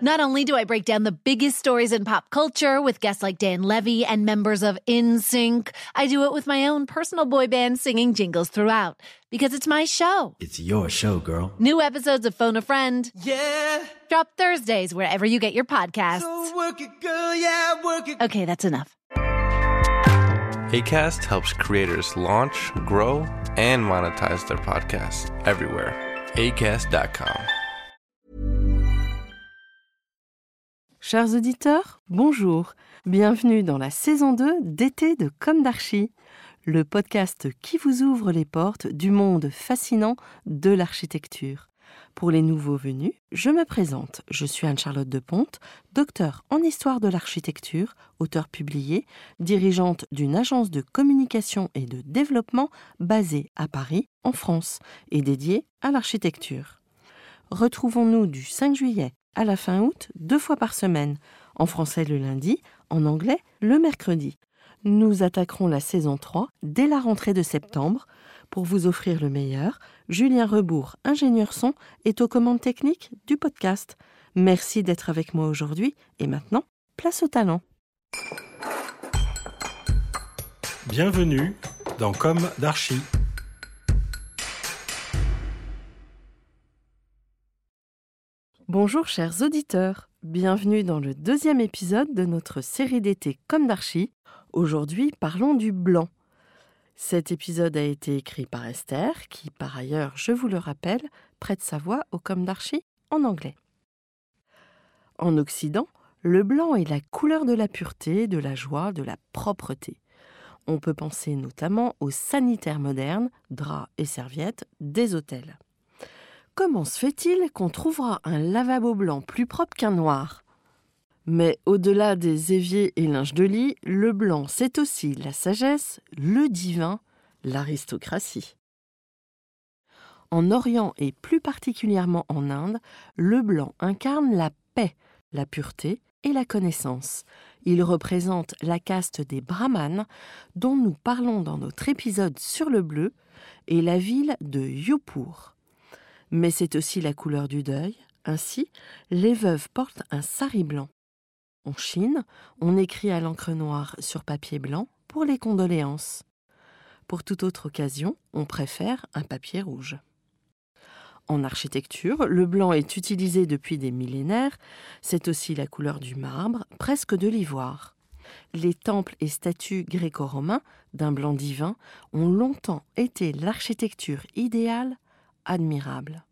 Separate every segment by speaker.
Speaker 1: Not only do I break down the biggest stories in pop culture with guests like Dan Levy and members of InSync, I do it with my own personal boy band singing jingles throughout because it's my show.
Speaker 2: It's your show, girl.
Speaker 1: New episodes of Phone a Friend
Speaker 2: Yeah.
Speaker 1: drop Thursdays wherever you get your podcasts.
Speaker 2: So work it, girl. Yeah, work it.
Speaker 1: Okay, that's enough.
Speaker 3: ACAST helps creators launch, grow, and monetize their podcasts everywhere. ACAST.com.
Speaker 4: Chers auditeurs, bonjour. Bienvenue dans la saison 2 d'été de Comme d'Archie, le podcast qui vous ouvre les portes du monde fascinant de l'architecture. Pour les nouveaux venus, je me présente. Je suis Anne-Charlotte de Ponte, docteur en histoire de l'architecture, auteur publié, dirigeante d'une agence de communication et de développement basée à Paris, en France, et dédiée à l'architecture. Retrouvons-nous du 5 juillet à la fin août, deux fois par semaine, en français le lundi, en anglais le mercredi. Nous attaquerons la saison 3 dès la rentrée de septembre. Pour vous offrir le meilleur, Julien Rebourg, ingénieur son, est aux commandes techniques du podcast. Merci d'être avec moi aujourd'hui et maintenant, place au talent.
Speaker 5: Bienvenue dans Comme d'Archie.
Speaker 4: Bonjour chers auditeurs, bienvenue dans le deuxième épisode de notre série d'été Comme d'Archie. Aujourd'hui, parlons du blanc. Cet épisode a été écrit par Esther, qui par ailleurs, je vous le rappelle, prête sa voix au Comme d'Archie en anglais. En Occident, le blanc est la couleur de la pureté, de la joie, de la propreté. On peut penser notamment aux sanitaires modernes, draps et serviettes des hôtels. Comment se fait-il qu'on trouvera un lavabo blanc plus propre qu'un noir? Mais au-delà des éviers et linges de lit, le blanc, c'est aussi la sagesse, le divin, l'aristocratie. En Orient et plus particulièrement en Inde, le blanc incarne la paix, la pureté et la connaissance. Il représente la caste des brahmanes dont nous parlons dans notre épisode sur le bleu et la ville de Yopur mais c'est aussi la couleur du deuil. Ainsi, les veuves portent un sari blanc. En Chine, on écrit à l'encre noire sur papier blanc pour les condoléances. Pour toute autre occasion, on préfère un papier rouge. En architecture, le blanc est utilisé depuis des millénaires. C'est aussi la couleur du marbre, presque de l'ivoire. Les temples et statues gréco-romains d'un blanc divin ont longtemps été l'architecture idéale admirable.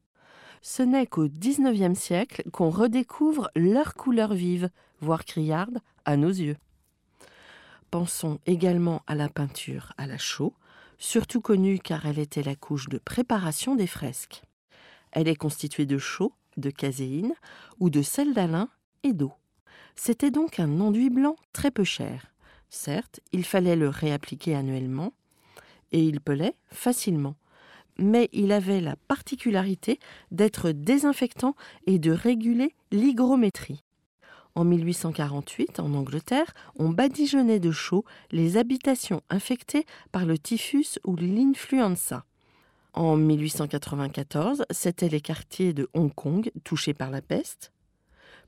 Speaker 4: Ce n'est qu'au XIXe siècle qu'on redécouvre leur couleur vive, voire criarde, à nos yeux. Pensons également à la peinture à la chaux, surtout connue car elle était la couche de préparation des fresques. Elle est constituée de chaux, de caséine ou de sel d'Alain et d'eau. C'était donc un enduit blanc très peu cher. Certes, il fallait le réappliquer annuellement, et il pelait facilement mais il avait la particularité d'être désinfectant et de réguler l'hygrométrie. En 1848, en Angleterre, on badigeonnait de chaux les habitations infectées par le typhus ou l'influenza. En 1894, c'étaient les quartiers de Hong Kong touchés par la peste.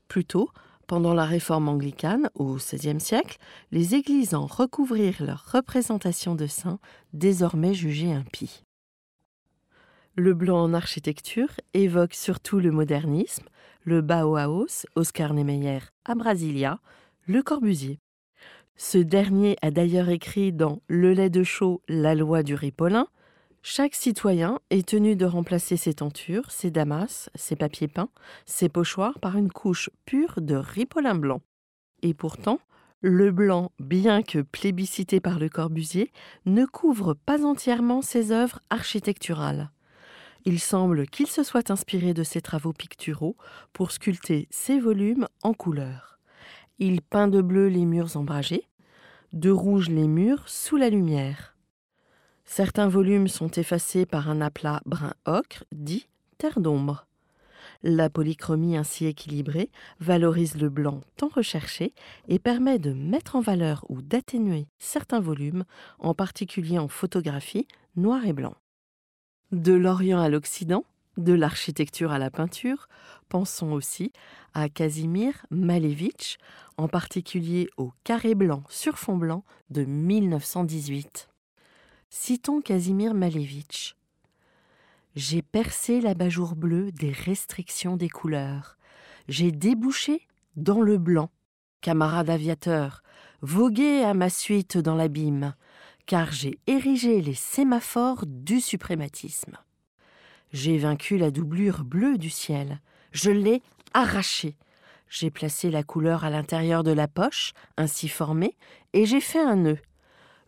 Speaker 4: Plus tôt, pendant la réforme anglicane, au XVIe siècle, les églises en recouvrirent leur représentation de saints, désormais jugés impies. Le blanc en architecture évoque surtout le modernisme, le Bauhaus, Oscar Niemeyer à Brasilia, Le Corbusier. Ce dernier a d'ailleurs écrit dans Le lait de chaux, la loi du ripolin Chaque citoyen est tenu de remplacer ses tentures, ses damas, ses papiers peints, ses pochoirs par une couche pure de ripolin blanc. Et pourtant, le blanc, bien que plébiscité par Le Corbusier, ne couvre pas entièrement ses œuvres architecturales. Il semble qu'il se soit inspiré de ses travaux picturaux pour sculpter ses volumes en couleurs. Il peint de bleu les murs ombragés, de rouge les murs sous la lumière. Certains volumes sont effacés par un aplat brun ocre, dit terre d'ombre. La polychromie ainsi équilibrée valorise le blanc tant recherché et permet de mettre en valeur ou d'atténuer certains volumes, en particulier en photographie noir et blanc. De l'Orient à l'Occident, de l'architecture à la peinture, pensons aussi à Casimir Malevich, en particulier au carré blanc sur fond blanc de 1918. Citons Casimir Malevich. J'ai percé l'abat-jour bleu des restrictions des couleurs. J'ai débouché dans le blanc. Camarade aviateur, voguez à ma suite dans l'abîme, car j'ai érigé les sémaphores du suprématisme. J'ai vaincu la doublure bleue du ciel. Je l'ai arrachée. J'ai placé la couleur à l'intérieur de la poche, ainsi formée, et j'ai fait un nœud.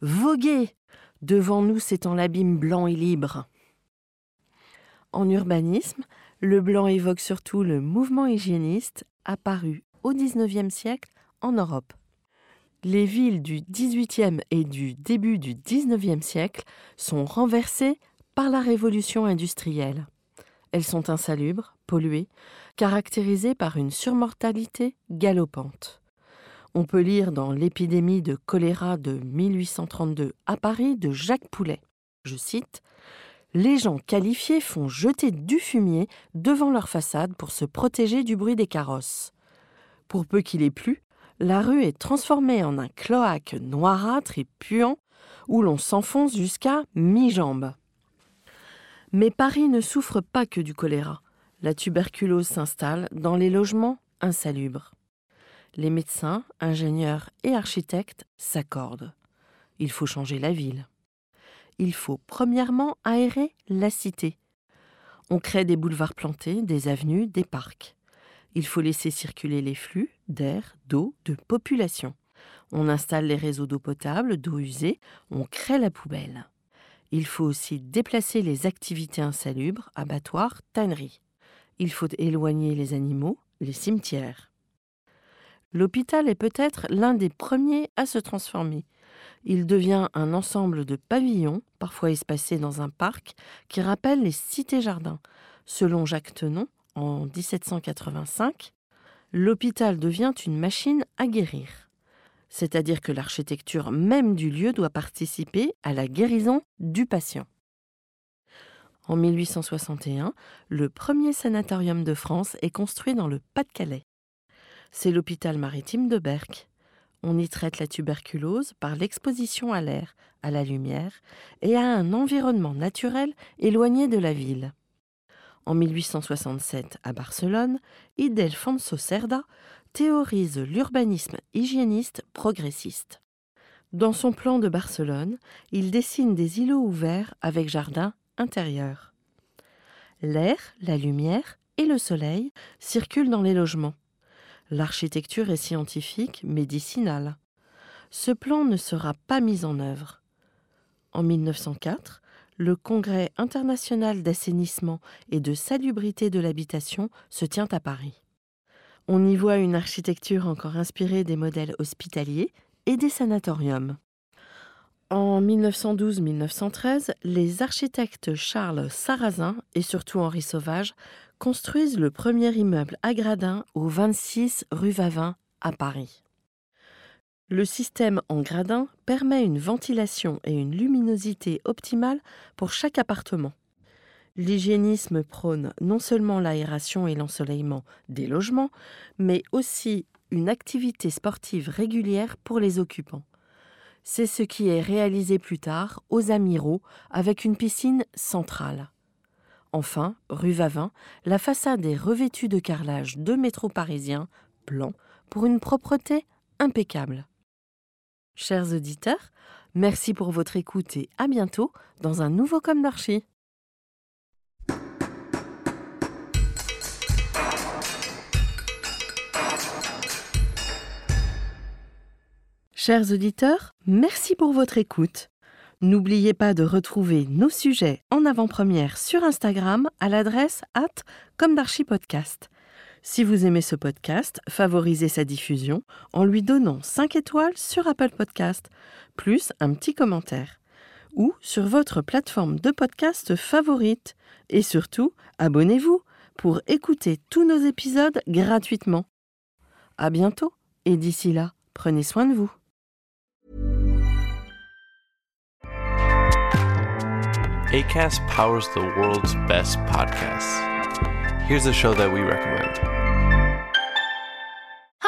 Speaker 4: Voguez Devant nous s'étend l'abîme blanc et libre. En urbanisme, le blanc évoque surtout le mouvement hygiéniste apparu au XIXe siècle en Europe. Les villes du XVIIIe et du début du XIXe siècle sont renversées par la révolution industrielle. Elles sont insalubres, polluées, caractérisées par une surmortalité galopante. On peut lire dans l'épidémie de choléra de 1832 à Paris de Jacques Poulet, je cite, Les gens qualifiés font jeter du fumier devant leur façade pour se protéger du bruit des carrosses. Pour peu qu'il ait plu, la rue est transformée en un cloaque noirâtre et puant où l'on s'enfonce jusqu'à mi-jambe. Mais Paris ne souffre pas que du choléra. La tuberculose s'installe dans les logements insalubres. Les médecins, ingénieurs et architectes s'accordent. Il faut changer la ville. Il faut premièrement aérer la cité. On crée des boulevards plantés, des avenues, des parcs. Il faut laisser circuler les flux d'air, d'eau, de population. On installe les réseaux d'eau potable, d'eau usée, on crée la poubelle. Il faut aussi déplacer les activités insalubres, abattoirs, tanneries. Il faut éloigner les animaux, les cimetières. L'hôpital est peut-être l'un des premiers à se transformer. Il devient un ensemble de pavillons, parfois espacés dans un parc, qui rappellent les cités-jardins. Selon Jacques Tenon, en 1785, l'hôpital devient une machine à guérir c'est-à-dire que l'architecture même du lieu doit participer à la guérison du patient. En 1861, le premier sanatorium de France est construit dans le Pas-de-Calais. C'est l'hôpital maritime de Berck. On y traite la tuberculose par l'exposition à l'air, à la lumière et à un environnement naturel éloigné de la ville. En 1867, à Barcelone, Idelfonso Cerda théorise l'urbanisme hygiéniste progressiste. Dans son plan de Barcelone, il dessine des îlots ouverts avec jardin intérieur. L'air, la lumière et le soleil circulent dans les logements. L'architecture est scientifique, médicinale. Ce plan ne sera pas mis en œuvre. En 1904, le Congrès international d'assainissement et de salubrité de l'habitation se tient à Paris. On y voit une architecture encore inspirée des modèles hospitaliers et des sanatoriums. En 1912-1913, les architectes Charles Sarrazin et surtout Henri Sauvage construisent le premier immeuble à gradins au 26 rue Vavin à Paris. Le système en gradin permet une ventilation et une luminosité optimale pour chaque appartement. L'hygiénisme prône non seulement l'aération et l'ensoleillement des logements, mais aussi une activité sportive régulière pour les occupants. C'est ce qui est réalisé plus tard aux Amiraux avec une piscine centrale. Enfin, rue Vavin, la façade est revêtue de carrelage de métro parisien blanc pour une propreté impeccable. Chers auditeurs, merci pour votre écoute et à bientôt dans un nouveau Comme d'Archie. Chers auditeurs, merci pour votre écoute. N'oubliez pas de retrouver nos sujets en avant-première sur Instagram à l'adresse at comme. Si vous aimez ce podcast, favorisez sa diffusion en lui donnant 5 étoiles sur Apple Podcast, plus un petit commentaire. ou sur votre plateforme de podcast favorite. Et surtout, abonnez-vous pour écouter tous nos épisodes gratuitement. À bientôt et d'ici là, prenez soin de vous.
Speaker 3: Powers the world's best podcasts. Here's a show that we recommend.